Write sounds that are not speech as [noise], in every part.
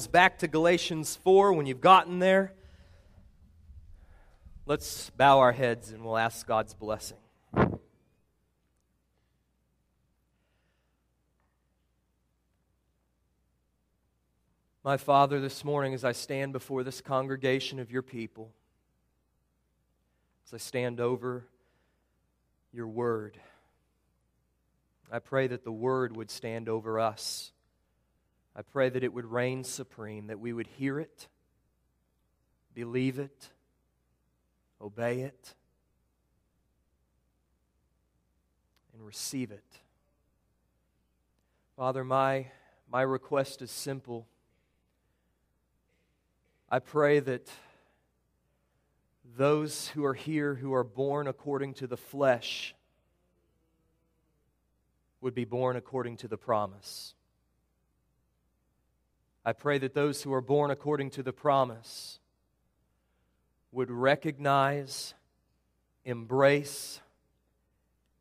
back to Galatians 4 when you've gotten there. Let's bow our heads and we'll ask God's blessing. My Father, this morning as I stand before this congregation of your people, as I stand over your word, I pray that the word would stand over us. I pray that it would reign supreme, that we would hear it, believe it, obey it, and receive it. Father, my, my request is simple. I pray that those who are here who are born according to the flesh would be born according to the promise. I pray that those who are born according to the promise would recognize, embrace,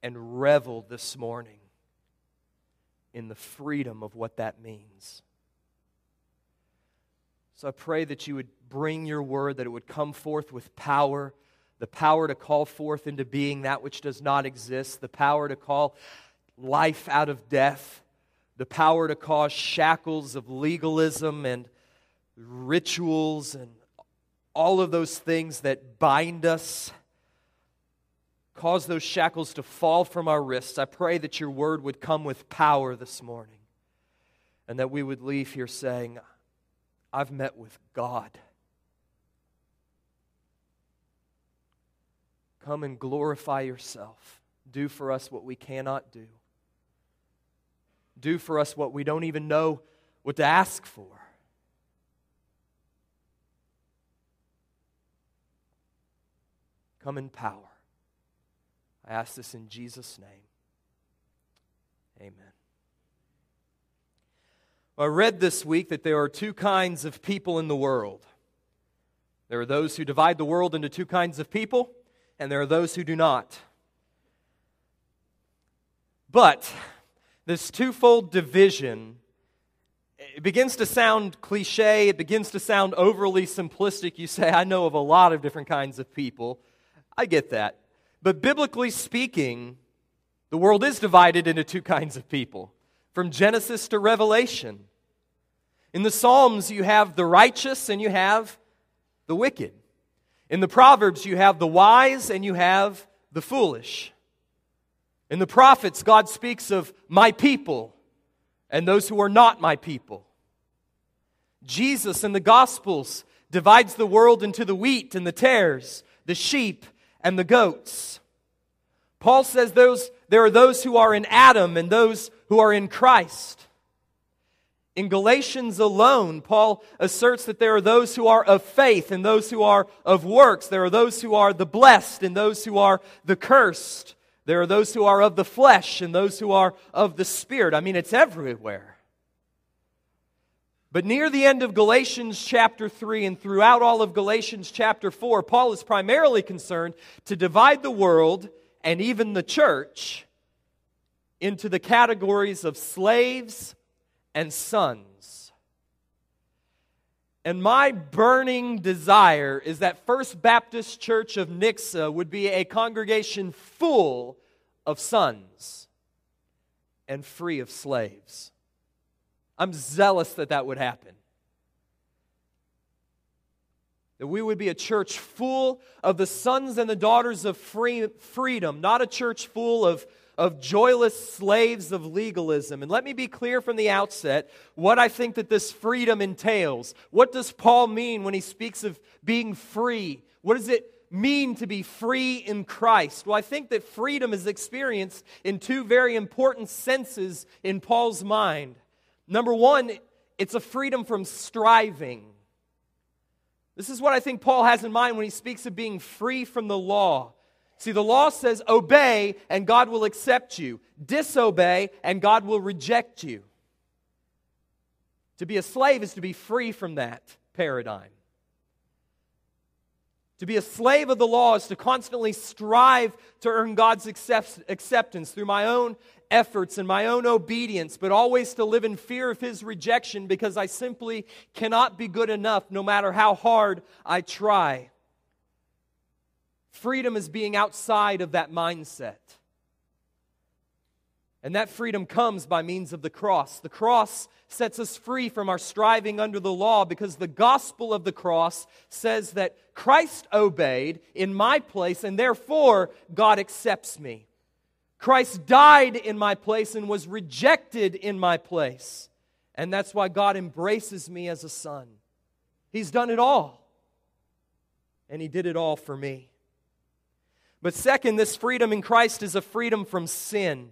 and revel this morning in the freedom of what that means. So I pray that you would bring your word, that it would come forth with power, the power to call forth into being that which does not exist, the power to call life out of death the power to cause shackles of legalism and rituals and all of those things that bind us. Cause those shackles to fall from our wrists. I pray that your word would come with power this morning and that we would leave here saying, I've met with God. Come and glorify yourself. Do for us what we cannot do do for us what we don't even know what to ask for. Come in power. I ask this in Jesus' name. Amen. I read this week that there are two kinds of people in the world. There are those who divide the world into two kinds of people, and there are those who do not. But this twofold division it begins to sound cliche, it begins to sound overly simplistic. You say, I know of a lot of different kinds of people. I get that. But biblically speaking, the world is divided into two kinds of people from Genesis to Revelation. In the Psalms, you have the righteous and you have the wicked. In the Proverbs, you have the wise and you have the foolish. In the prophets, God speaks of my people and those who are not my people. Jesus in the Gospels divides the world into the wheat and the tares, the sheep and the goats. Paul says those, there are those who are in Adam and those who are in Christ. In Galatians alone, Paul asserts that there are those who are of faith and those who are of works. There are those who are the blessed and those who are the cursed. There are those who are of the flesh and those who are of the spirit. I mean, it's everywhere. But near the end of Galatians chapter 3 and throughout all of Galatians chapter 4, Paul is primarily concerned to divide the world and even the church into the categories of slaves and sons. And my burning desire is that First Baptist Church of Nixa would be a congregation full of sons and free of slaves. I'm zealous that that would happen. That we would be a church full of the sons and the daughters of free, freedom, not a church full of of joyless slaves of legalism. And let me be clear from the outset what I think that this freedom entails. What does Paul mean when he speaks of being free? What does it mean to be free in Christ? Well, I think that freedom is experienced in two very important senses in Paul's mind. Number one, it's a freedom from striving. This is what I think Paul has in mind when he speaks of being free from the law. See, the law says obey and God will accept you, disobey and God will reject you. To be a slave is to be free from that paradigm. To be a slave of the law is to constantly strive to earn God's accept- acceptance through my own efforts and my own obedience, but always to live in fear of His rejection because I simply cannot be good enough no matter how hard I try. Freedom is being outside of that mindset. And that freedom comes by means of the cross. The cross sets us free from our striving under the law because the gospel of the cross says that Christ obeyed in my place and therefore God accepts me. Christ died in my place and was rejected in my place. And that's why God embraces me as a son. He's done it all. And He did it all for me. But second, this freedom in Christ is a freedom from sin.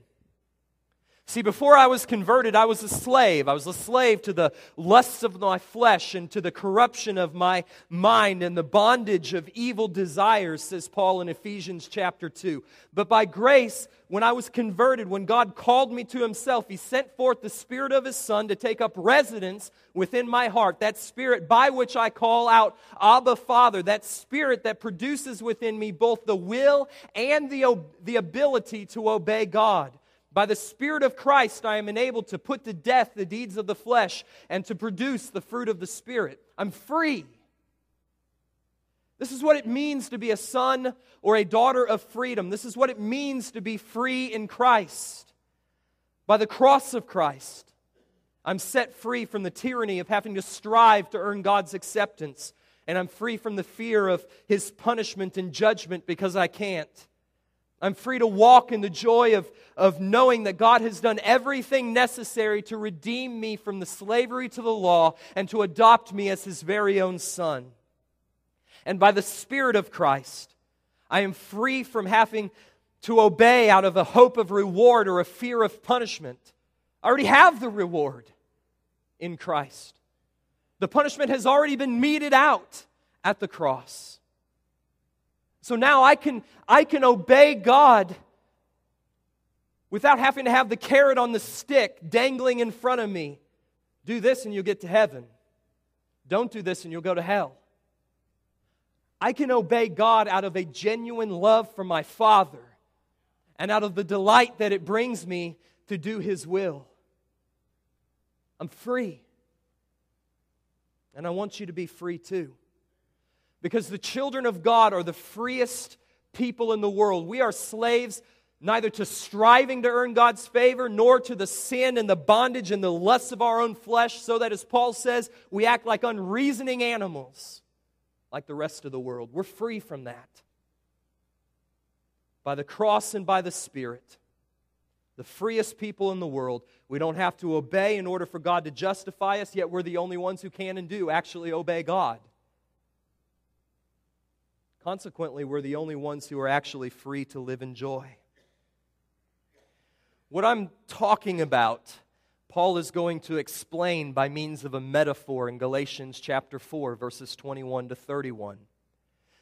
See, before I was converted, I was a slave. I was a slave to the lusts of my flesh and to the corruption of my mind and the bondage of evil desires, says Paul in Ephesians chapter 2. But by grace, when I was converted, when God called me to Himself, He sent forth the Spirit of His Son to take up residence within my heart. That Spirit by which I call out, Abba, Father. That Spirit that produces within me both the will and the, the ability to obey God. By the Spirit of Christ, I am enabled to put to death the deeds of the flesh and to produce the fruit of the Spirit. I'm free. This is what it means to be a son or a daughter of freedom. This is what it means to be free in Christ. By the cross of Christ, I'm set free from the tyranny of having to strive to earn God's acceptance, and I'm free from the fear of His punishment and judgment because I can't. I'm free to walk in the joy of, of knowing that God has done everything necessary to redeem me from the slavery to the law and to adopt me as his very own son. And by the Spirit of Christ, I am free from having to obey out of a hope of reward or a fear of punishment. I already have the reward in Christ. The punishment has already been meted out at the cross. So now I can, I can obey God without having to have the carrot on the stick dangling in front of me. Do this and you'll get to heaven. Don't do this and you'll go to hell. I can obey God out of a genuine love for my Father and out of the delight that it brings me to do His will. I'm free. And I want you to be free too because the children of God are the freest people in the world. We are slaves neither to striving to earn God's favor nor to the sin and the bondage and the lusts of our own flesh, so that, as Paul says, we act like unreasoning animals like the rest of the world. We're free from that. By the cross and by the Spirit, the freest people in the world. We don't have to obey in order for God to justify us, yet we're the only ones who can and do actually obey God. Consequently, we're the only ones who are actually free to live in joy. What I'm talking about, Paul is going to explain by means of a metaphor in Galatians chapter 4, verses 21 to 31.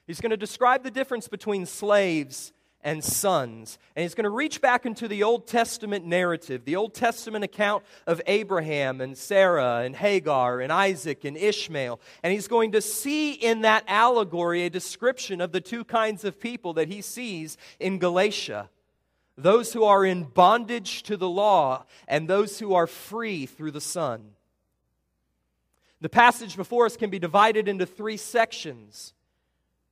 He's going to describe the difference between slaves and sons. And he's going to reach back into the Old Testament narrative, the Old Testament account of Abraham and Sarah and Hagar and Isaac and Ishmael. And he's going to see in that allegory a description of the two kinds of people that he sees in Galatia those who are in bondage to the law and those who are free through the Son. The passage before us can be divided into three sections.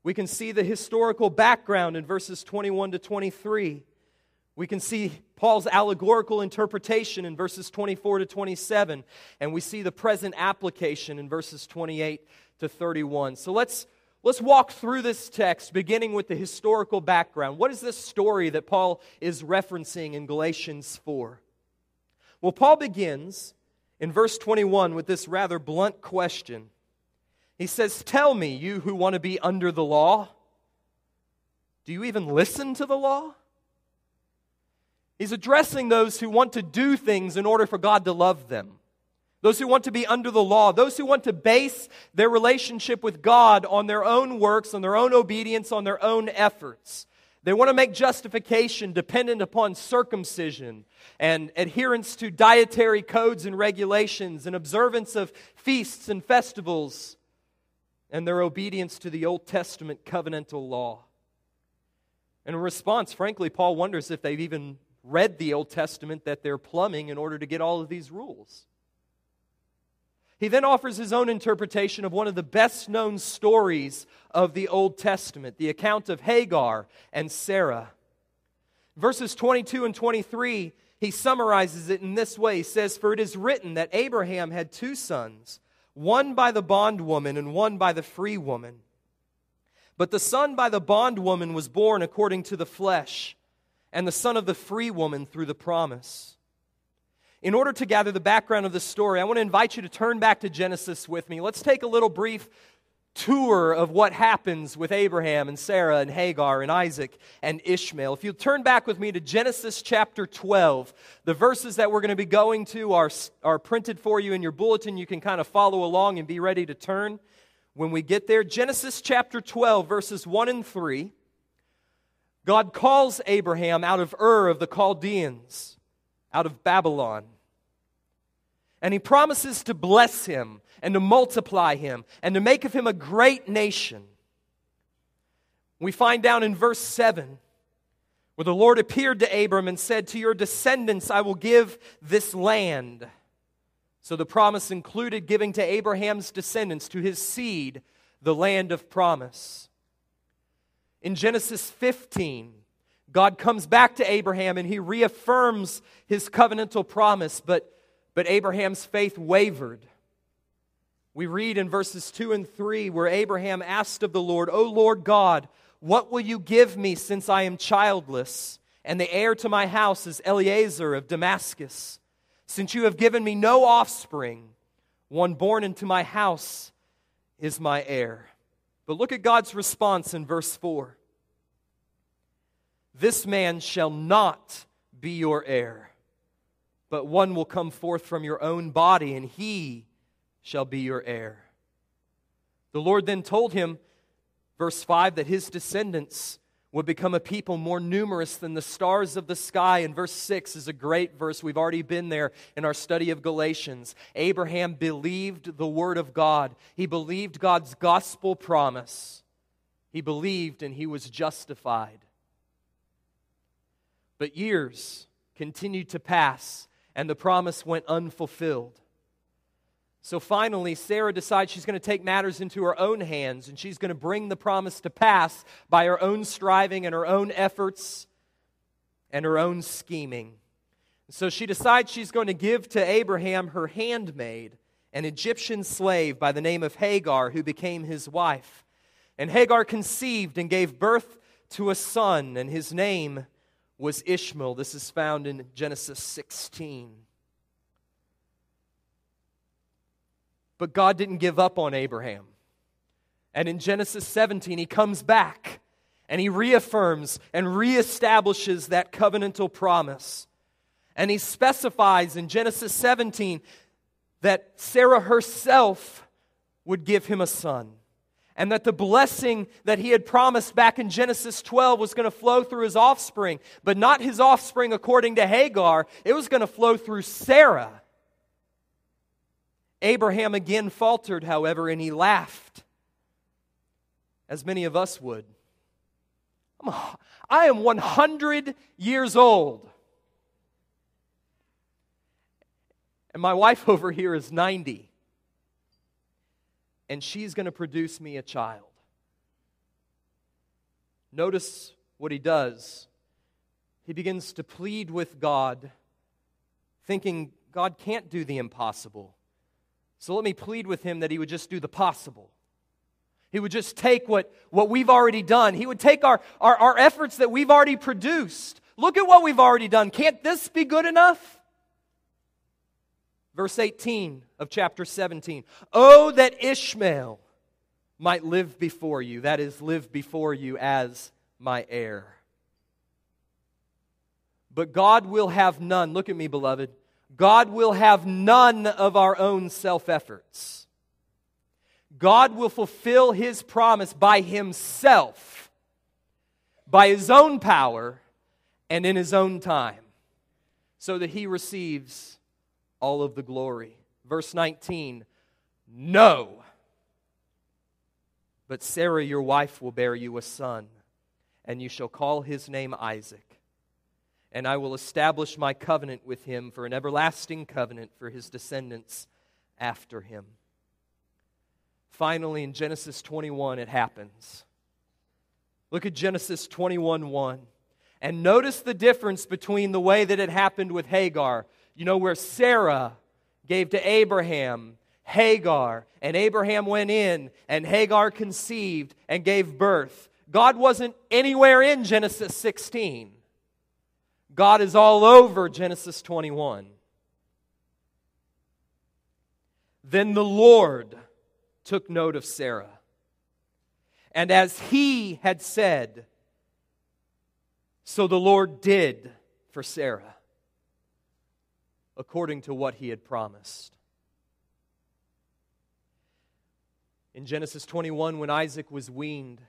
We can see the historical background in verses 21 to 23. We can see Paul's allegorical interpretation in verses 24 to 27. And we see the present application in verses 28 to 31. So let's, let's walk through this text, beginning with the historical background. What is this story that Paul is referencing in Galatians 4? Well, Paul begins in verse 21 with this rather blunt question he says, Tell me, you who want to be under the law, do you even listen to the law? He's addressing those who want to do things in order for God to love them. Those who want to be under the law, those who want to base their relationship with God on their own works, on their own obedience, on their own efforts. They want to make justification dependent upon circumcision and adherence to dietary codes and regulations and observance of feasts and festivals and their obedience to the Old Testament covenantal law. In response, frankly, Paul wonders if they've even read the Old Testament that they're plumbing in order to get all of these rules. He then offers his own interpretation of one of the best known stories of the Old Testament, the account of Hagar and Sarah. Verses 22 and 23, he summarizes it in this way. He says, For it is written that Abraham had two sons, one by the bondwoman and one by the free woman. But the son by the bondwoman was born according to the flesh, and the son of the free woman through the promise. In order to gather the background of this story, I want to invite you to turn back to Genesis with me. Let's take a little brief tour of what happens with Abraham and Sarah and Hagar and Isaac and Ishmael. If you turn back with me to Genesis chapter 12, the verses that we're going to be going to are, are printed for you in your bulletin. You can kind of follow along and be ready to turn when we get there. Genesis chapter 12, verses 1 and 3. God calls Abraham out of Ur of the Chaldeans out of Babylon. And he promises to bless him and to multiply him and to make of him a great nation. We find down in verse 7 where the Lord appeared to Abram and said, To your descendants I will give this land. So the promise included giving to Abraham's descendants, to his seed, the land of promise. In Genesis 15, God comes back to Abraham and he reaffirms his covenantal promise, but, but Abraham's faith wavered. We read in verses 2 and 3 where Abraham asked of the Lord, O Lord God, what will you give me since I am childless? And the heir to my house is Eliezer of Damascus. Since you have given me no offspring, one born into my house is my heir. But look at God's response in verse 4. This man shall not be your heir, but one will come forth from your own body, and he shall be your heir. The Lord then told him, verse 5, that his descendants would become a people more numerous than the stars of the sky. And verse 6 is a great verse. We've already been there in our study of Galatians. Abraham believed the word of God, he believed God's gospel promise. He believed and he was justified. But years continued to pass, and the promise went unfulfilled. So finally, Sarah decides she's going to take matters into her own hands and she's going to bring the promise to pass by her own striving and her own efforts and her own scheming. So she decides she's going to give to Abraham her handmaid, an Egyptian slave by the name of Hagar, who became his wife. And Hagar conceived and gave birth to a son, and his name was Ishmael. This is found in Genesis 16. But God didn't give up on Abraham. And in Genesis 17, he comes back and he reaffirms and reestablishes that covenantal promise. And he specifies in Genesis 17 that Sarah herself would give him a son and that the blessing that he had promised back in Genesis 12 was going to flow through his offspring, but not his offspring according to Hagar. It was going to flow through Sarah. Abraham again faltered, however, and he laughed, as many of us would. I am 100 years old. And my wife [laughs] over here is 90 and she's going to produce me a child. Notice what he does. He begins to plead with God, thinking God can't do the impossible. So let me plead with him that he would just do the possible. He would just take what, what we've already done. He would take our, our, our efforts that we've already produced. Look at what we've already done. Can't this be good enough? Verse 18 of chapter 17. Oh, that Ishmael might live before you, that is, live before you as my heir. But God will have none, look at me, beloved. God will have none of our own self efforts. God will fulfill his promise by himself, by his own power, and in his own time, so that he receives all of the glory. Verse 19 No. But Sarah, your wife, will bear you a son, and you shall call his name Isaac. And I will establish my covenant with him for an everlasting covenant for his descendants after him. Finally, in Genesis 21, it happens. Look at Genesis 21 1. And notice the difference between the way that it happened with Hagar. You know, where Sarah gave to Abraham Hagar, and Abraham went in, and Hagar conceived and gave birth. God wasn't anywhere in Genesis 16. God is all over Genesis 21. Then the Lord took note of Sarah. And as he had said, so the Lord did for Sarah, according to what he had promised. In Genesis 21, when Isaac was weaned,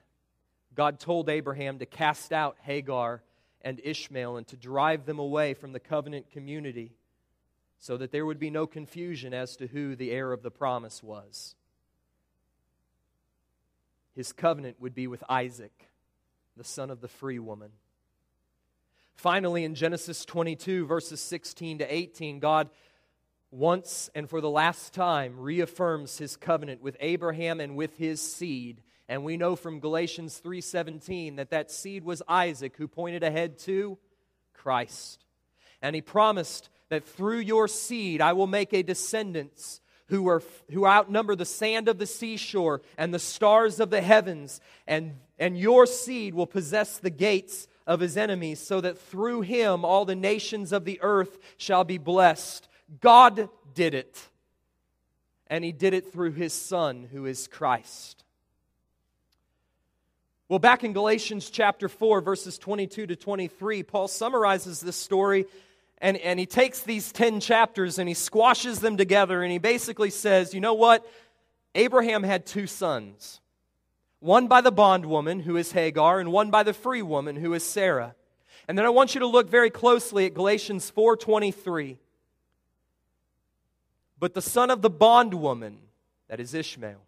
God told Abraham to cast out Hagar and Ishmael and to drive them away from the covenant community so that there would be no confusion as to who the heir of the promise was. His covenant would be with Isaac, the son of the free woman. Finally, in Genesis 22, verses 16 to 18, God once and for the last time reaffirms his covenant with Abraham and with his seed and we know from Galatians 3:17 that that seed was Isaac who pointed ahead to Christ. And he promised that through your seed I will make a descendants who are who outnumber the sand of the seashore and the stars of the heavens and and your seed will possess the gates of his enemies so that through him all the nations of the earth shall be blessed. God did it. And he did it through his son who is Christ. Well, back in Galatians chapter 4, verses 22 to 23, Paul summarizes this story and, and he takes these 10 chapters and he squashes them together and he basically says, you know what? Abraham had two sons one by the bondwoman, who is Hagar, and one by the free woman, who is Sarah. And then I want you to look very closely at Galatians 4:23. But the son of the bondwoman, that is Ishmael,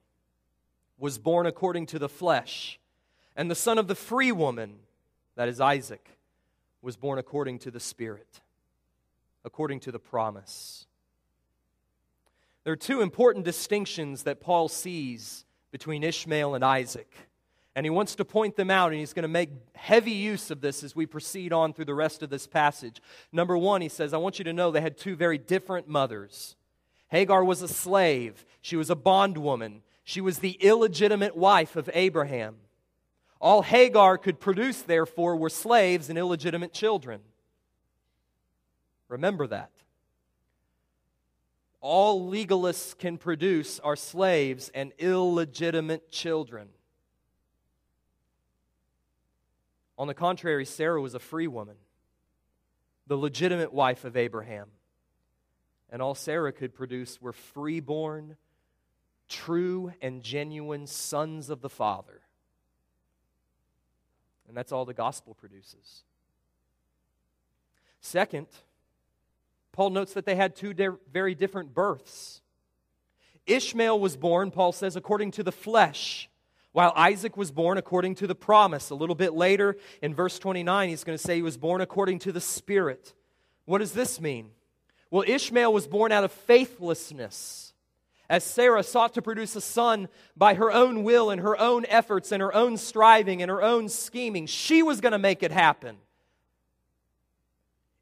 was born according to the flesh and the son of the free woman, that is Isaac, was born according to the Spirit, according to the promise. There are two important distinctions that Paul sees between Ishmael and Isaac. And he wants to point them out, and he's going to make heavy use of this as we proceed on through the rest of this passage. Number one, he says, I want you to know they had two very different mothers. Hagar was a slave, she was a bondwoman, she was the illegitimate wife of Abraham. All Hagar could produce, therefore, were slaves and illegitimate children. Remember that. All legalists can produce are slaves and illegitimate children. On the contrary, Sarah was a free woman, the legitimate wife of Abraham. And all Sarah could produce were freeborn, true, and genuine sons of the Father. And that's all the gospel produces. Second, Paul notes that they had two very different births. Ishmael was born, Paul says, according to the flesh, while Isaac was born according to the promise. A little bit later, in verse 29, he's going to say he was born according to the Spirit. What does this mean? Well, Ishmael was born out of faithlessness as Sarah sought to produce a son by her own will and her own efforts and her own striving and her own scheming, she was going to make it happen.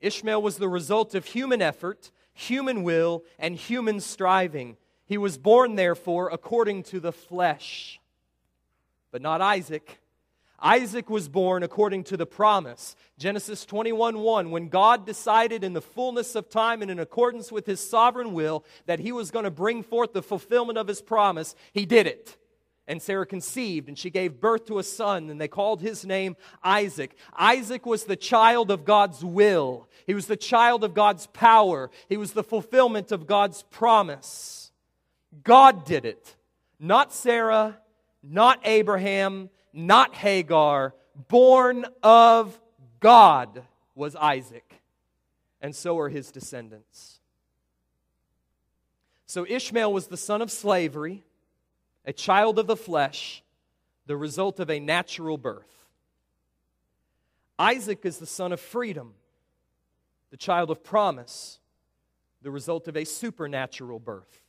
Ishmael was the result of human effort, human will, and human striving. He was born, therefore, according to the flesh, but not Isaac. Isaac was born according to the promise. Genesis 21 1, when God decided in the fullness of time and in accordance with his sovereign will that he was going to bring forth the fulfillment of his promise, he did it. And Sarah conceived, and she gave birth to a son, and they called his name Isaac. Isaac was the child of God's will, he was the child of God's power, he was the fulfillment of God's promise. God did it, not Sarah, not Abraham not Hagar, born of God was Isaac, and so are his descendants. So Ishmael was the son of slavery, a child of the flesh, the result of a natural birth. Isaac is the son of freedom, the child of promise, the result of a supernatural birth.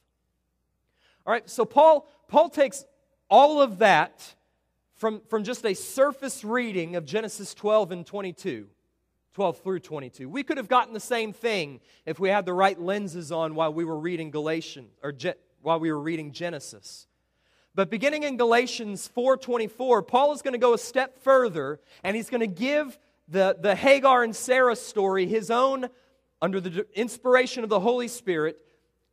All right, so Paul, Paul takes all of that from, from just a surface reading of Genesis 12 and 22. 12 through 22. We could have gotten the same thing if we had the right lenses on while we were reading Galatians or Je- while we were reading Genesis. But beginning in Galatians 4:24, Paul is going to go a step further and he's going to give the, the Hagar and Sarah story his own under the inspiration of the Holy Spirit,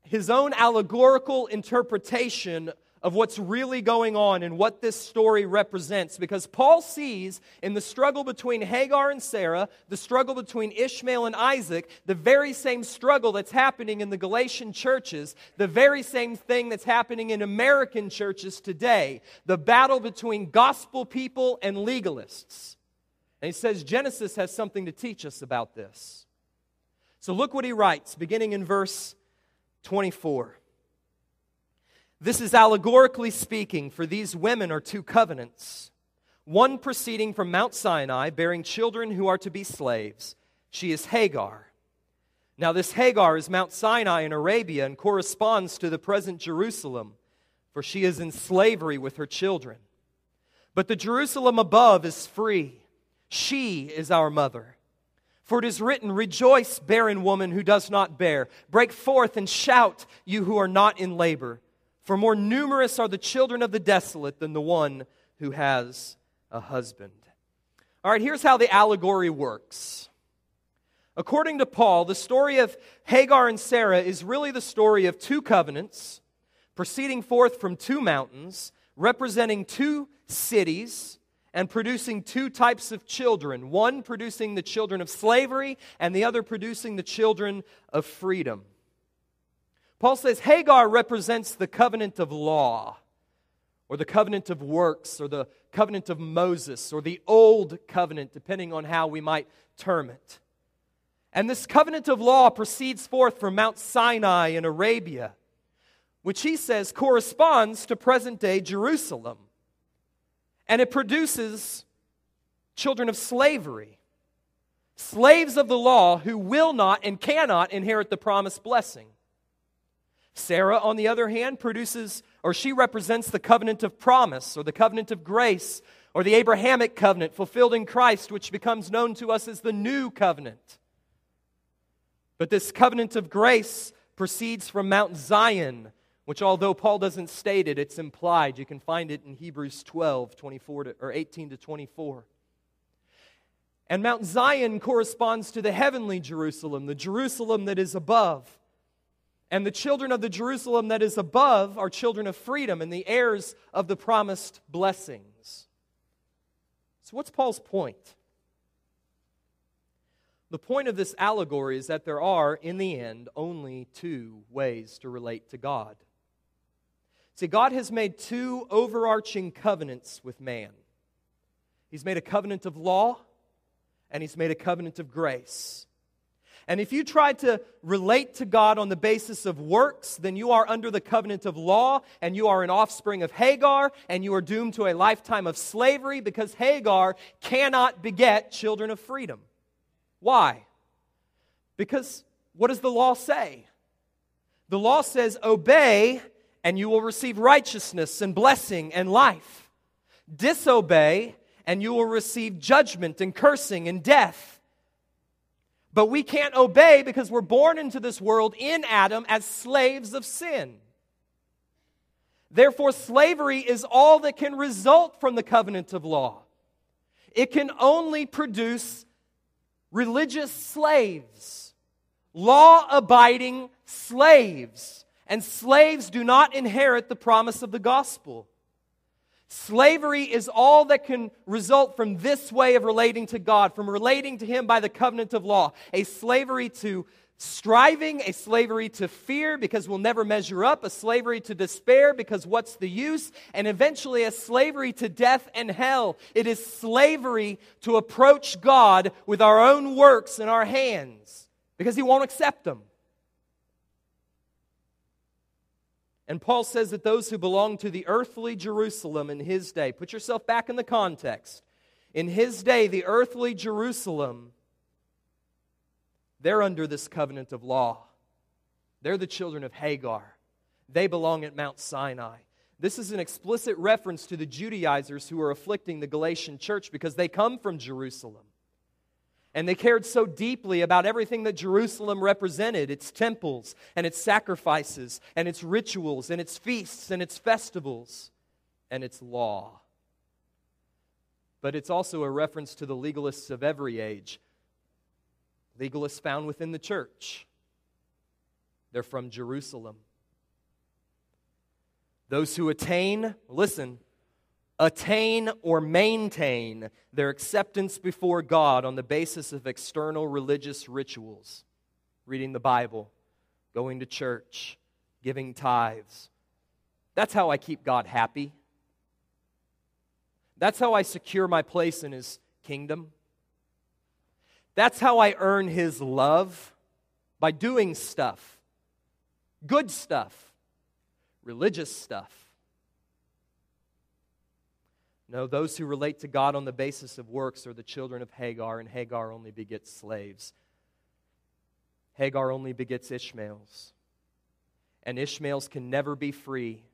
his own allegorical interpretation of what's really going on and what this story represents. Because Paul sees in the struggle between Hagar and Sarah, the struggle between Ishmael and Isaac, the very same struggle that's happening in the Galatian churches, the very same thing that's happening in American churches today the battle between gospel people and legalists. And he says Genesis has something to teach us about this. So look what he writes, beginning in verse 24. This is allegorically speaking, for these women are two covenants. One proceeding from Mount Sinai, bearing children who are to be slaves. She is Hagar. Now, this Hagar is Mount Sinai in Arabia and corresponds to the present Jerusalem, for she is in slavery with her children. But the Jerusalem above is free. She is our mother. For it is written, Rejoice, barren woman who does not bear. Break forth and shout, you who are not in labor. For more numerous are the children of the desolate than the one who has a husband. All right, here's how the allegory works. According to Paul, the story of Hagar and Sarah is really the story of two covenants proceeding forth from two mountains, representing two cities and producing two types of children one producing the children of slavery, and the other producing the children of freedom. Paul says Hagar represents the covenant of law, or the covenant of works, or the covenant of Moses, or the old covenant, depending on how we might term it. And this covenant of law proceeds forth from Mount Sinai in Arabia, which he says corresponds to present day Jerusalem. And it produces children of slavery, slaves of the law who will not and cannot inherit the promised blessing. Sarah, on the other hand, produces, or she represents the covenant of promise, or the covenant of grace, or the Abrahamic covenant fulfilled in Christ, which becomes known to us as the new covenant. But this covenant of grace proceeds from Mount Zion, which, although Paul doesn't state it, it's implied. You can find it in Hebrews 12, 24 to, or 18 to 24. And Mount Zion corresponds to the heavenly Jerusalem, the Jerusalem that is above. And the children of the Jerusalem that is above are children of freedom and the heirs of the promised blessings. So, what's Paul's point? The point of this allegory is that there are, in the end, only two ways to relate to God. See, God has made two overarching covenants with man He's made a covenant of law, and He's made a covenant of grace. And if you try to relate to God on the basis of works, then you are under the covenant of law, and you are an offspring of Hagar, and you are doomed to a lifetime of slavery because Hagar cannot beget children of freedom. Why? Because what does the law say? The law says, Obey, and you will receive righteousness and blessing and life. Disobey, and you will receive judgment and cursing and death. But we can't obey because we're born into this world in Adam as slaves of sin. Therefore, slavery is all that can result from the covenant of law. It can only produce religious slaves, law abiding slaves. And slaves do not inherit the promise of the gospel. Slavery is all that can result from this way of relating to God, from relating to Him by the covenant of law. A slavery to striving, a slavery to fear because we'll never measure up, a slavery to despair because what's the use, and eventually a slavery to death and hell. It is slavery to approach God with our own works in our hands because He won't accept them. And Paul says that those who belong to the earthly Jerusalem in his day, put yourself back in the context. In his day, the earthly Jerusalem, they're under this covenant of law. They're the children of Hagar. They belong at Mount Sinai. This is an explicit reference to the Judaizers who are afflicting the Galatian church because they come from Jerusalem. And they cared so deeply about everything that Jerusalem represented its temples and its sacrifices and its rituals and its feasts and its festivals and its law. But it's also a reference to the legalists of every age, legalists found within the church. They're from Jerusalem. Those who attain, listen, attain or maintain their acceptance before God on the basis of external religious rituals, reading the Bible, going to church, giving tithes. That's how I keep God happy. That's how I secure my place in His kingdom. That's how I earn His love by doing stuff, good stuff, religious stuff. No, those who relate to God on the basis of works are the children of Hagar, and Hagar only begets slaves. Hagar only begets Ishmaels. And Ishmaels can never be free,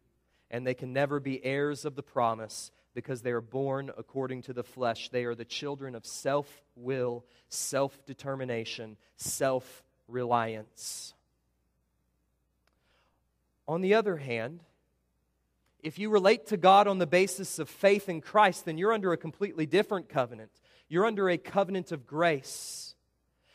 and they can never be heirs of the promise because they are born according to the flesh. They are the children of self will, self determination, self reliance. On the other hand, if you relate to God on the basis of faith in Christ, then you're under a completely different covenant. You're under a covenant of grace.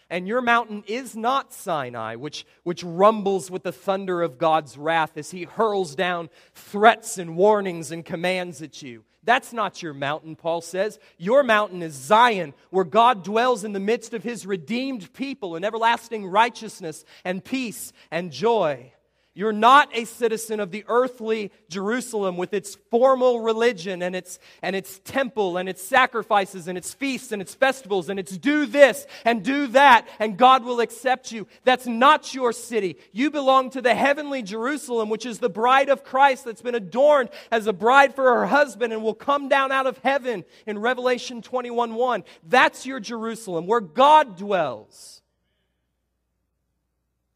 And your mountain is not Sinai, which, which rumbles with the thunder of God's wrath as He hurls down threats and warnings and commands at you. That's not your mountain, Paul says. Your mountain is Zion, where God dwells in the midst of His redeemed people in everlasting righteousness and peace and joy. You're not a citizen of the earthly Jerusalem with its formal religion and its, and its temple and its sacrifices and its feasts and its festivals and its do this and do that and God will accept you. That's not your city. You belong to the heavenly Jerusalem, which is the bride of Christ that's been adorned as a bride for her husband and will come down out of heaven in Revelation 21 1. That's your Jerusalem, where God dwells.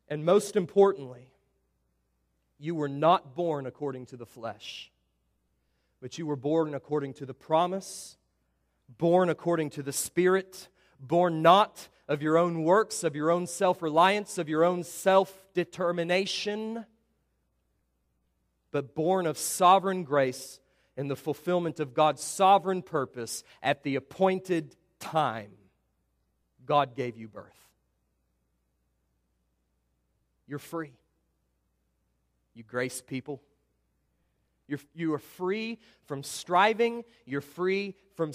And most importantly, you were not born according to the flesh, but you were born according to the promise, born according to the Spirit, born not of your own works, of your own self reliance, of your own self determination, but born of sovereign grace in the fulfillment of God's sovereign purpose at the appointed time. God gave you birth. You're free. You grace people. You're, you are free from striving. You're free from,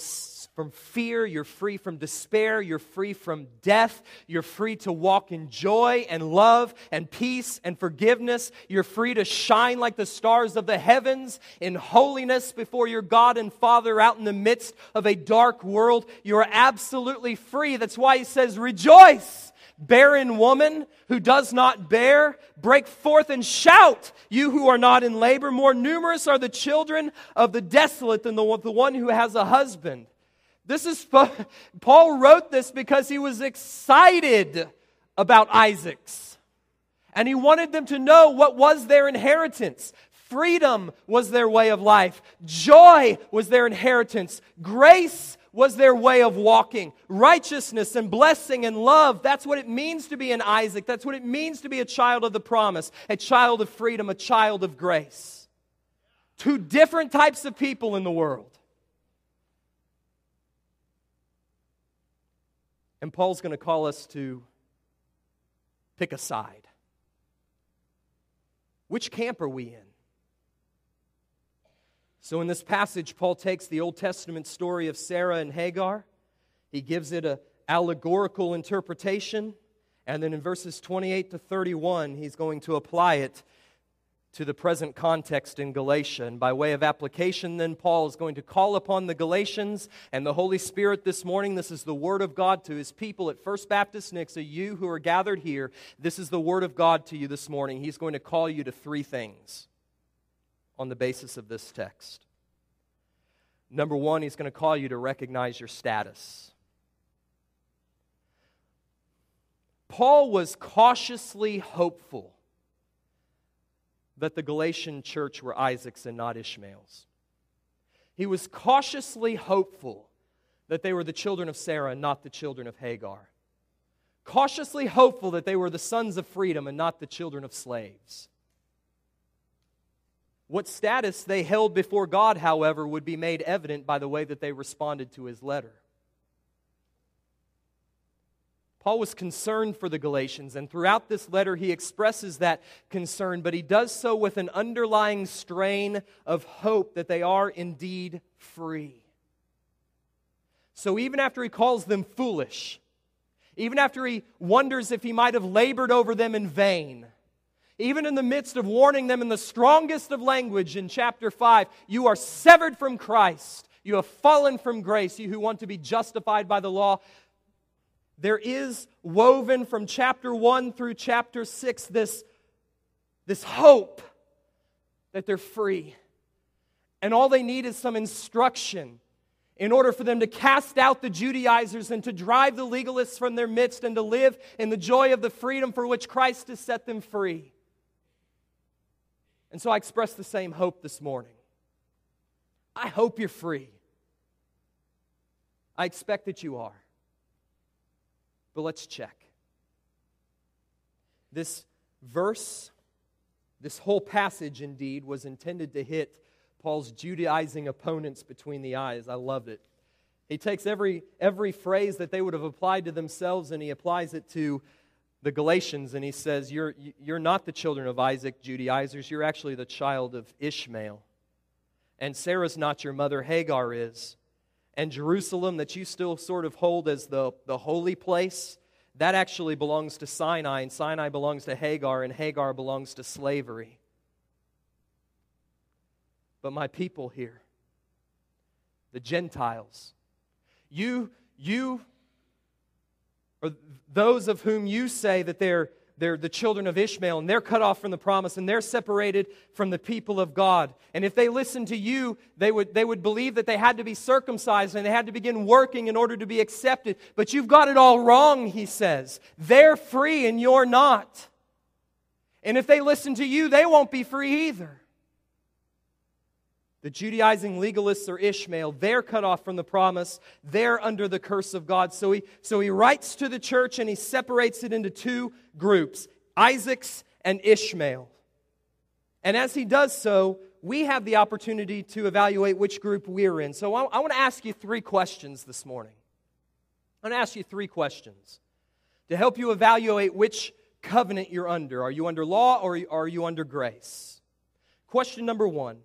from fear. You're free from despair. You're free from death. You're free to walk in joy and love and peace and forgiveness. You're free to shine like the stars of the heavens in holiness before your God and Father out in the midst of a dark world. You are absolutely free. That's why he says, Rejoice barren woman who does not bear, break forth and shout, you who are not in labor. More numerous are the children of the desolate than the, the one who has a husband. This is, Paul wrote this because he was excited about Isaac's. And he wanted them to know what was their inheritance. Freedom was their way of life. Joy was their inheritance. Grace was their way of walking. Righteousness and blessing and love, that's what it means to be an Isaac. That's what it means to be a child of the promise, a child of freedom, a child of grace. Two different types of people in the world. And Paul's going to call us to pick a side. Which camp are we in? So, in this passage, Paul takes the Old Testament story of Sarah and Hagar, he gives it an allegorical interpretation, and then in verses 28 to 31, he's going to apply it to the present context in Galatia. And by way of application, then, Paul is going to call upon the Galatians and the Holy Spirit this morning. This is the Word of God to his people at First Baptist Nixa, you who are gathered here. This is the Word of God to you this morning. He's going to call you to three things on the basis of this text. Number one, he's going to call you to recognize your status. Paul was cautiously hopeful that the Galatian church were Isaac's and not Ishmael's. He was cautiously hopeful that they were the children of Sarah and not the children of Hagar. Cautiously hopeful that they were the sons of freedom and not the children of slaves. What status they held before God, however, would be made evident by the way that they responded to his letter. Paul was concerned for the Galatians, and throughout this letter, he expresses that concern, but he does so with an underlying strain of hope that they are indeed free. So even after he calls them foolish, even after he wonders if he might have labored over them in vain, even in the midst of warning them in the strongest of language in chapter 5, you are severed from Christ. You have fallen from grace, you who want to be justified by the law there is woven from chapter 1 through chapter 6 this, this hope that they're free. And all they need is some instruction in order for them to cast out the Judaizers and to drive the legalists from their midst and to live in the joy of the freedom for which Christ has set them free. And so I express the same hope this morning. I hope you're free. I expect that you are. But let's check. This verse, this whole passage indeed, was intended to hit Paul's Judaizing opponents between the eyes. I loved it. He takes every, every phrase that they would have applied to themselves and he applies it to the Galatians and he says, You're, you're not the children of Isaac, Judaizers. You're actually the child of Ishmael. And Sarah's not your mother, Hagar is and Jerusalem that you still sort of hold as the, the holy place, that actually belongs to Sinai, and Sinai belongs to Hagar, and Hagar belongs to slavery. But my people here, the Gentiles, you, you, or those of whom you say that they're they're the children of Ishmael and they're cut off from the promise and they're separated from the people of God. And if they listened to you, they would, they would believe that they had to be circumcised and they had to begin working in order to be accepted. But you've got it all wrong, he says. They're free and you're not. And if they listen to you, they won't be free either. The Judaizing legalists are Ishmael. They're cut off from the promise. They're under the curse of God. So he, so he writes to the church and he separates it into two groups Isaac's and Ishmael. And as he does so, we have the opportunity to evaluate which group we're in. So I, I want to ask you three questions this morning. I want to ask you three questions to help you evaluate which covenant you're under. Are you under law or are you under grace? Question number one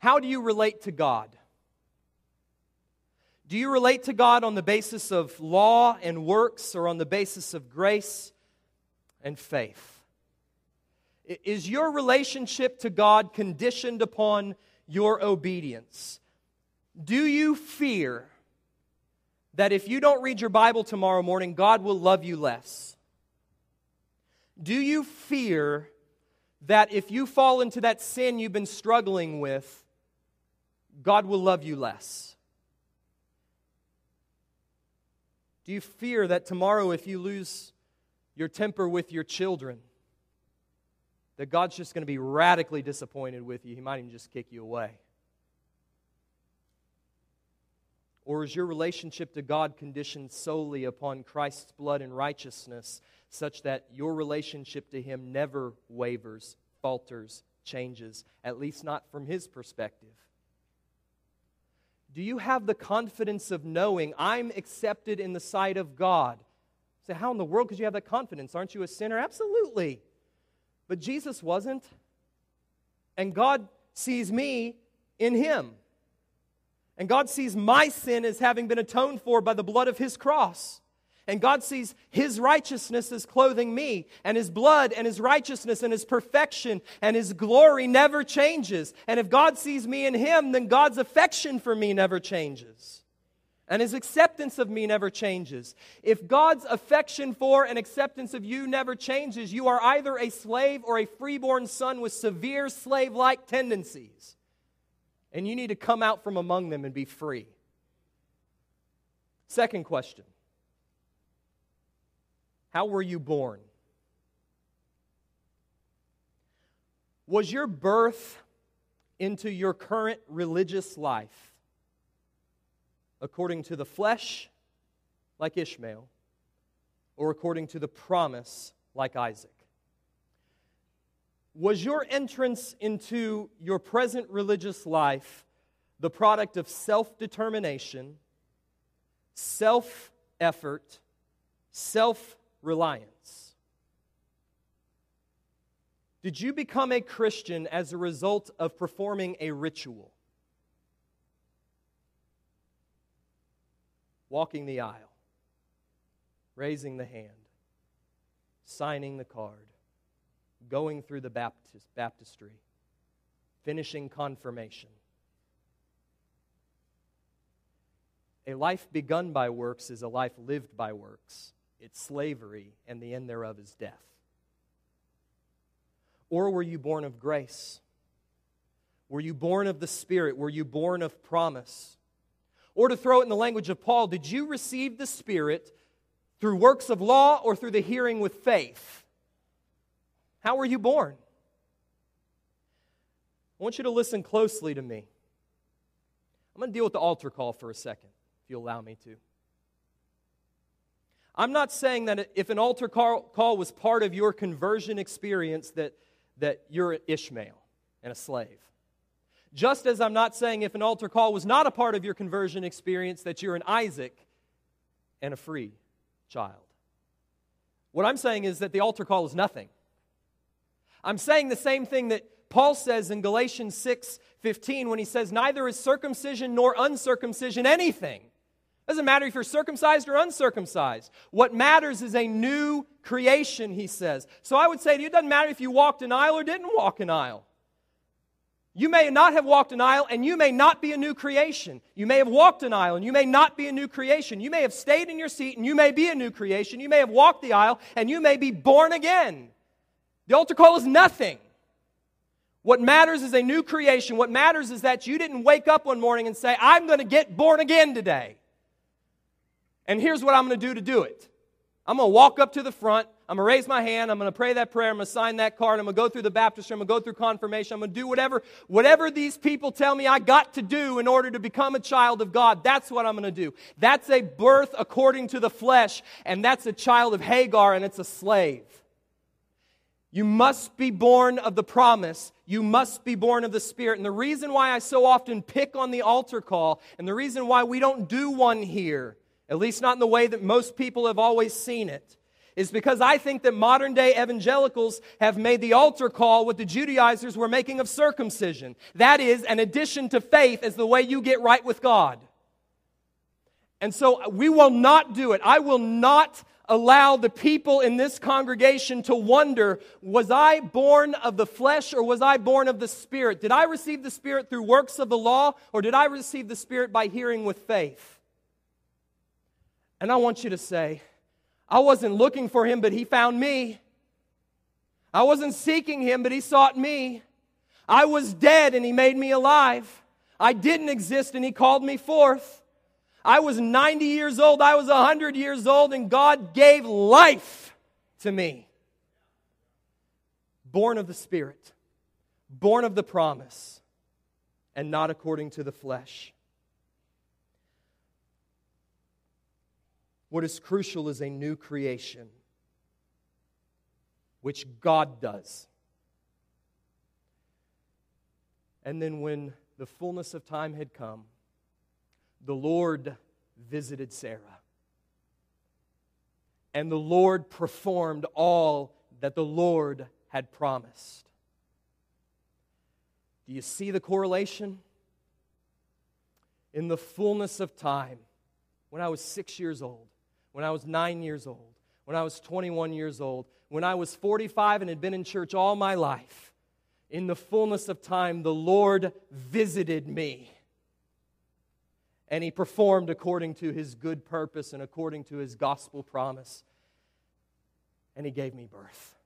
how do you relate to God? Do you relate to God on the basis of law and works or on the basis of grace and faith? Is your relationship to God conditioned upon your obedience? Do you fear that if you don't read your Bible tomorrow morning, God will love you less? Do you fear that if you fall into that sin you've been struggling with, God will love you less? Do you fear that tomorrow, if you lose your temper with your children, that God's just going to be radically disappointed with you? He might even just kick you away. Or is your relationship to God conditioned solely upon Christ's blood and righteousness, such that your relationship to Him never wavers, falters, changes, at least not from His perspective? Do you have the confidence of knowing I'm accepted in the sight of God? Say, how in the world could you have that confidence? Aren't you a sinner? Absolutely. But Jesus wasn't. And God sees me in him. And God sees my sin as having been atoned for by the blood of his cross. And God sees His righteousness as clothing me, and His blood and His righteousness and His perfection and His glory never changes. And if God sees me in Him, then God's affection for me never changes. And His acceptance of me never changes. If God's affection for and acceptance of you never changes, you are either a slave or a freeborn son with severe slave like tendencies. And you need to come out from among them and be free. Second question How were you born? Was your birth into your current religious life according to the flesh, like Ishmael, or according to the promise, like Isaac? Was your entrance into your present religious life the product of self determination, self effort, self reliance? Did you become a Christian as a result of performing a ritual? Walking the aisle, raising the hand, signing the card, going through the Baptist, baptistry, finishing confirmation. A life begun by works is a life lived by works. It's slavery, and the end thereof is death. Or were you born of grace? Were you born of the Spirit? Were you born of promise? Or to throw it in the language of Paul, did you receive the Spirit through works of law or through the hearing with faith? How were you born? I want you to listen closely to me. I'm going to deal with the altar call for a second, if you allow me to. I'm not saying that if an altar call, call was part of your conversion experience that, that you're an Ishmael and a slave. Just as I'm not saying if an altar call was not a part of your conversion experience that you're an Isaac and a free child. What I'm saying is that the altar call is nothing. I'm saying the same thing that Paul says in Galatians 6 15 when he says, Neither is circumcision nor uncircumcision anything. Doesn't matter if you're circumcised or uncircumcised. What matters is a new creation, he says. So I would say to you, it doesn't matter if you walked an aisle or didn't walk an aisle. You may not have walked an aisle and you may not be a new creation. You may have walked an aisle and you may not be a new creation. You may have stayed in your seat and you may be a new creation. You may have walked the aisle and you may be born again. The altar call is nothing. What matters is a new creation. What matters is that you didn't wake up one morning and say, I'm going to get born again today. And here's what I'm going to do to do it I'm going to walk up to the front. I'm going to raise my hand. I'm going to pray that prayer. I'm going to sign that card. I'm going to go through the baptistry. I'm going to go through confirmation. I'm going to do whatever, whatever these people tell me I got to do in order to become a child of God. That's what I'm going to do. That's a birth according to the flesh, and that's a child of Hagar, and it's a slave. You must be born of the promise. You must be born of the Spirit. And the reason why I so often pick on the altar call, and the reason why we don't do one here, at least not in the way that most people have always seen it, is because I think that modern day evangelicals have made the altar call what the Judaizers were making of circumcision. That is, an addition to faith as the way you get right with God. And so uh, we will not do it. I will not allow the people in this congregation to wonder was I born of the flesh or was I born of the Spirit? Did I receive the Spirit through works of the law or did I receive the Spirit by hearing with faith? And I want you to say, I wasn't looking for him, but he found me. I wasn't seeking him, but he sought me. I was dead and he made me alive. I didn't exist and he called me forth. I was 90 years old, I was 100 years old, and God gave life to me. Born of the Spirit, born of the promise, and not according to the flesh. What is crucial is a new creation, which God does. And then, when the fullness of time had come, the Lord visited Sarah. And the Lord performed all that the Lord had promised. Do you see the correlation? In the fullness of time, when I was six years old, when I was nine years old, when I was 21 years old, when I was 45 and had been in church all my life, in the fullness of time, the Lord visited me and he performed according to his good purpose and according to his gospel promise. And he gave me birth.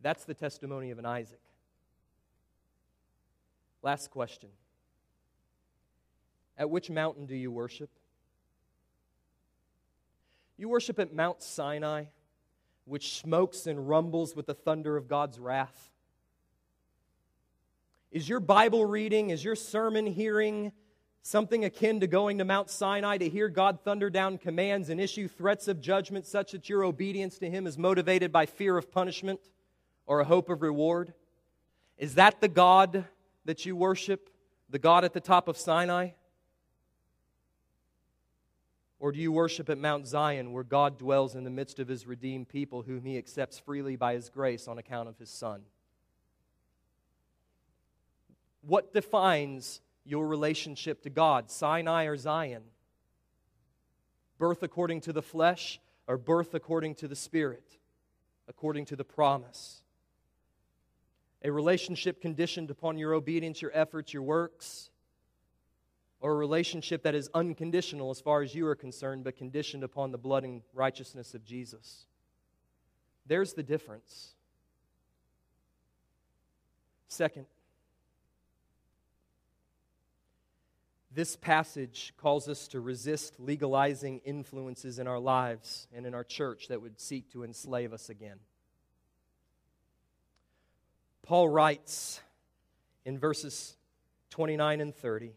That's the testimony of an Isaac. Last question At which mountain do you worship? You worship at Mount Sinai, which smokes and rumbles with the thunder of God's wrath. Is your Bible reading, is your sermon hearing something akin to going to Mount Sinai to hear God thunder down commands and issue threats of judgment such that your obedience to Him is motivated by fear of punishment or a hope of reward? Is that the God that you worship, the God at the top of Sinai? Or do you worship at Mount Zion, where God dwells in the midst of his redeemed people, whom he accepts freely by his grace on account of his Son? What defines your relationship to God, Sinai or Zion? Birth according to the flesh or birth according to the Spirit, according to the promise? A relationship conditioned upon your obedience, your efforts, your works? Or a relationship that is unconditional as far as you are concerned, but conditioned upon the blood and righteousness of Jesus? There's the difference. Second, This passage calls us to resist legalizing influences in our lives and in our church that would seek to enslave us again. Paul writes in verses 29 and 30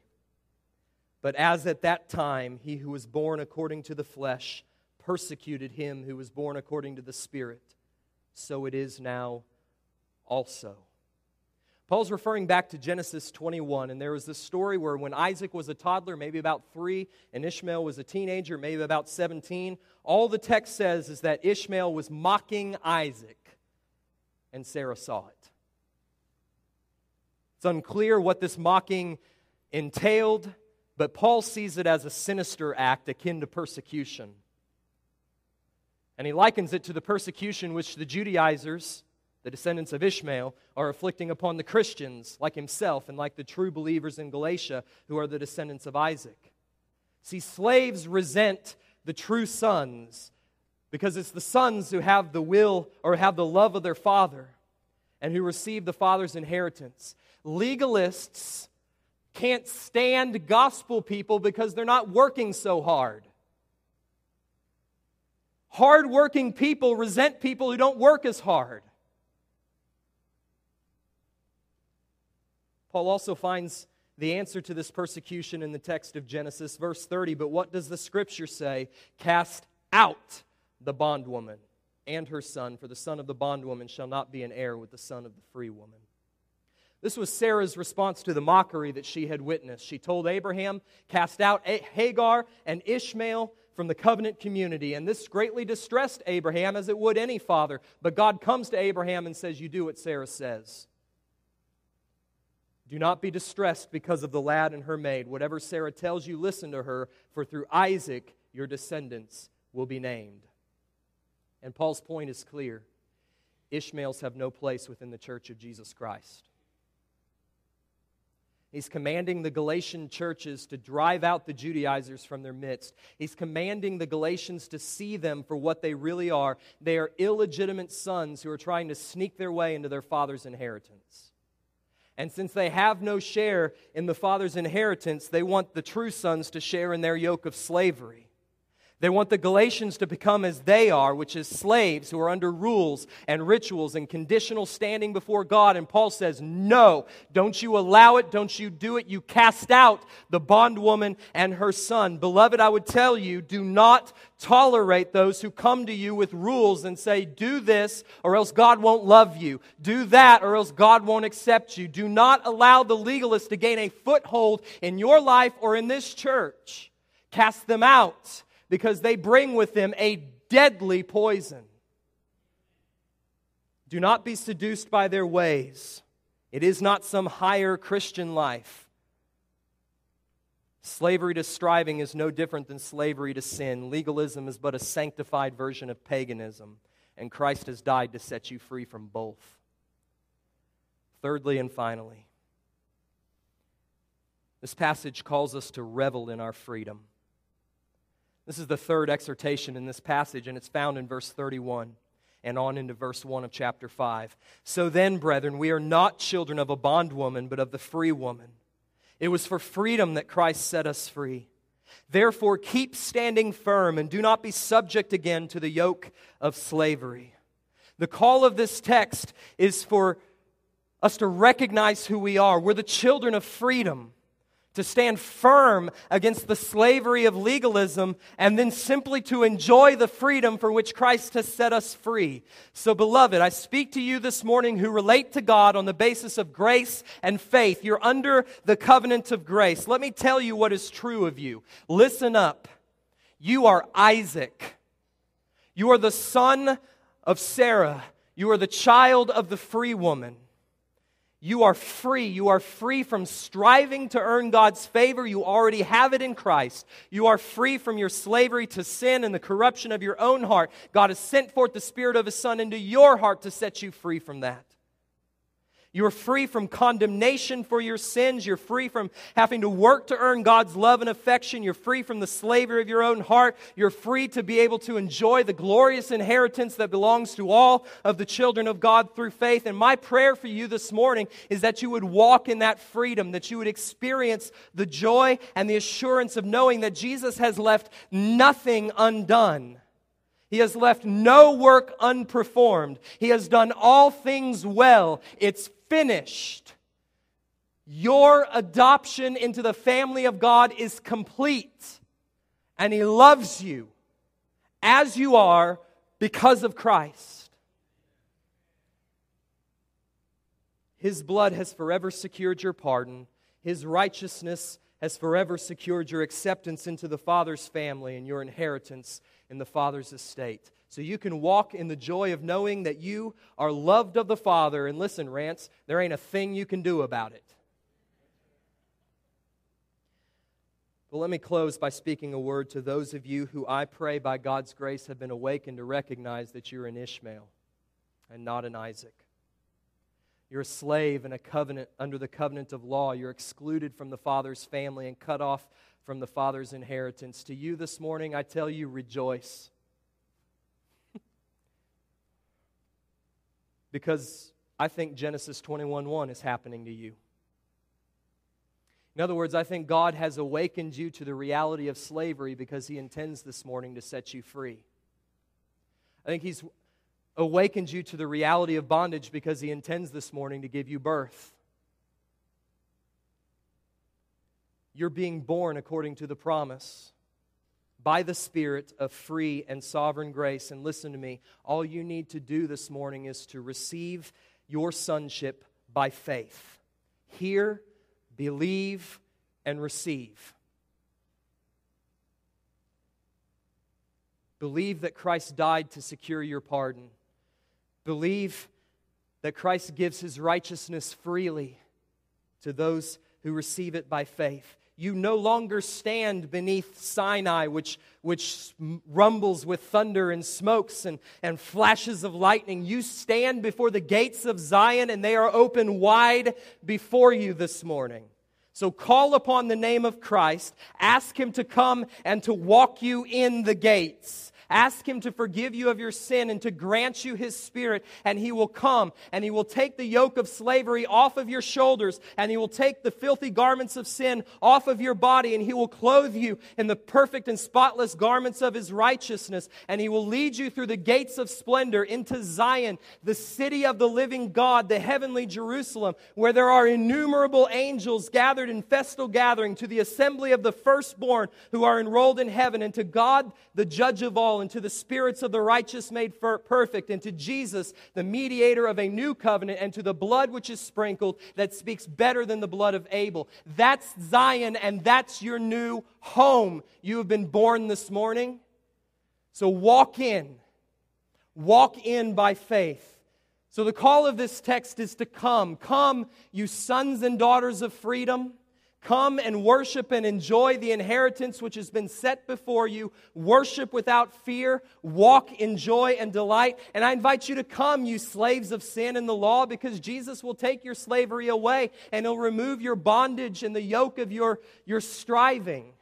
But as at that time he who was born according to the flesh persecuted him who was born according to the Spirit, so it is now also. Paul's referring back to Genesis 21, and there was this story where when Isaac was a toddler, maybe about three, and Ishmael was a teenager, maybe about 17, all the text says is that Ishmael was mocking Isaac, and Sarah saw it. It's unclear what this mocking entailed, but Paul sees it as a sinister act akin to persecution. And he likens it to the persecution which the Judaizers the descendants of Ishmael, are afflicting upon the Christians like himself and like the true believers in Galatia who are the descendants of Isaac. See, slaves resent the true sons because it's the sons who have the will or have the love of their father and who receive the father's inheritance. Legalists can't stand gospel people because they're not working so hard. Hardworking people resent people who don't work as hard. Paul also finds the answer to this persecution in the text of Genesis, verse 30. But what does the scripture say? Cast out the bondwoman and her son, for the son of the bondwoman shall not be an heir with the son of the free woman. This was Sarah's response to the mockery that she had witnessed. She told Abraham, Cast out Hagar and Ishmael from the covenant community. And this greatly distressed Abraham, as it would any father. But God comes to Abraham and says, You do what Sarah says. Do not be distressed because of the lad and her maid. Whatever Sarah tells you, listen to her, for through Isaac your descendants will be named. And Paul's point is clear Ishmaels have no place within the church of Jesus Christ. He's commanding the Galatian churches to drive out the Judaizers from their midst. He's commanding the Galatians to see them for what they really are. They are illegitimate sons who are trying to sneak their way into their father's inheritance. And since they have no share in the father's inheritance, they want the true sons to share in their yoke of slavery. They want the Galatians to become as they are, which is slaves who are under rules and rituals and conditional standing before God. And Paul says, No, don't you allow it. Don't you do it. You cast out the bondwoman and her son. Beloved, I would tell you, do not tolerate those who come to you with rules and say, Do this or else God won't love you. Do that or else God won't accept you. Do not allow the legalist to gain a foothold in your life or in this church. Cast them out because they bring with them a deadly poison. Do not be seduced by their ways. It is not some higher Christian life. Slavery to striving is no different than slavery to sin. Legalism is but a sanctified version of paganism, and Christ has died to set you free from both. Thirdly and finally, this passage calls us to revel in our freedom. This is the third exhortation in this passage, and it's found in verse 31 and on into verse 1 of chapter 5. So then, brethren, we are not children of a bondwoman, but of the free woman. It was for freedom that Christ set us free. Therefore, keep standing firm and do not be subject again to the yoke of slavery. The call of this text is for us to recognize who we are. We're the children of freedom to stand firm against the slavery of legalism, and then simply to enjoy the freedom for which Christ has set us free. So, beloved, I speak to you this morning who relate to God on the basis of grace and faith. You're under the covenant of grace. Let me tell you what is true of you. Listen up. You are Isaac. You are the son of Sarah. You are the child of the free woman. You are free. You are free from striving to earn God's favor. You already have it in Christ. You are free from your slavery to sin and the corruption of your own heart. God has sent forth the Spirit of His Son into your heart to set you free from that. You're free from condemnation for your sins. You're free from having to work to earn God's love and affection. You're free from the slavery of your own heart. You're free to be able to enjoy the glorious inheritance that belongs to all of the children of God through faith. And my prayer for you this morning is that you would walk in that freedom, that you would experience the joy and the assurance of knowing that Jesus has left nothing undone. He has left no work unperformed. He has done all things well. It's finished. Your adoption into the family of God is complete. And He loves you as you are because of Christ. His blood has forever secured your pardon. His righteousness has forever secured your acceptance into the Father's family and your inheritance in the Father's estate so you can walk in the joy of knowing that you are loved of the Father. And listen, Rants, there ain't a thing you can do about it. But let me close by speaking a word to those of you who I pray by God's grace have been awakened to recognize that you're an Ishmael and not an Isaac. You're a slave in a covenant under the covenant of law. You're excluded from the Father's family and cut off from the Father's inheritance. To you this morning, I tell you, rejoice. Because I think Genesis 21:1 is happening to you. In other words, I think God has awakened you to the reality of slavery because he intends this morning to set you free. I think he's awakened you to the reality of bondage because he intends this morning to give you birth. You're being born according to the promise by the Spirit of free and sovereign grace. And listen to me, all you need to do this morning is to receive your sonship by faith. Hear, believe, and receive. Believe that Christ died to secure your pardon. Believe that Christ gives his righteousness freely to those who receive it by faith. You no longer stand beneath Sinai, which, which rumbles with thunder and smokes and, and flashes of lightning. You stand before the gates of Zion, and they are open wide before you this morning. So call upon the name of Christ, ask Him to come and to walk you in the gates. Ask Him to forgive you of your sin and to grant you His Spirit, and He will come and He will take the yoke of slavery off of your shoulders, and He will take the filthy garments of sin off of your body, and He will clothe you in the perfect and spotless garments of His righteousness, and He will lead you through the gates of splendor into Zion, the city of the living God, the heavenly Jerusalem, where there are innumerable angels gathered in festal gathering to the assembly of the firstborn who are enrolled in heaven, and to God, the judge of all and to the spirits of the righteous made perfect, and to Jesus, the mediator of a new covenant, and to the blood which is sprinkled that speaks better than the blood of Abel. That's Zion, and that's your new home. You have been born this morning. So walk in. Walk in by faith. So the call of this text is to come. Come, you sons and daughters of freedom. Come and worship and enjoy the inheritance which has been set before you. Worship without fear. Walk in joy and delight. And I invite you to come, you slaves of sin and the law, because Jesus will take your slavery away and he'll remove your bondage and the yoke of your, your striving.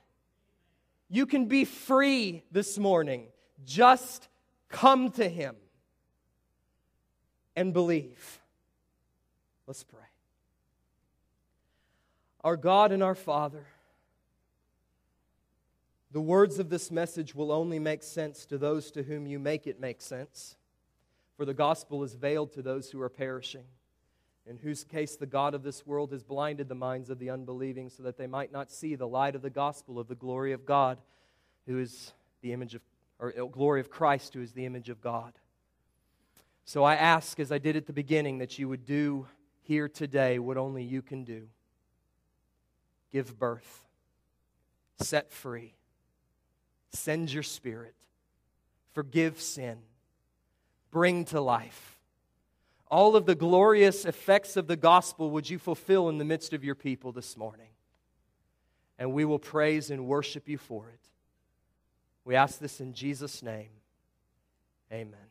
You can be free this morning. Just come to him and believe. Let's pray our God and our Father, The words of this message will only make sense to those to whom you make it make sense, for the gospel is veiled to those who are perishing, in whose case the God of this world has blinded the minds of the unbelieving so that they might not see the light of the gospel of the glory of God, who is the image of, or uh, glory of Christ, who is the image of God. So I ask, as I did at the beginning, that you would do here today what only you can do give birth, set free Send your spirit. Forgive sin. Bring to life. All of the glorious effects of the gospel would you fulfill in the midst of your people this morning. And we will praise and worship you for it. We ask this in Jesus' name. Amen.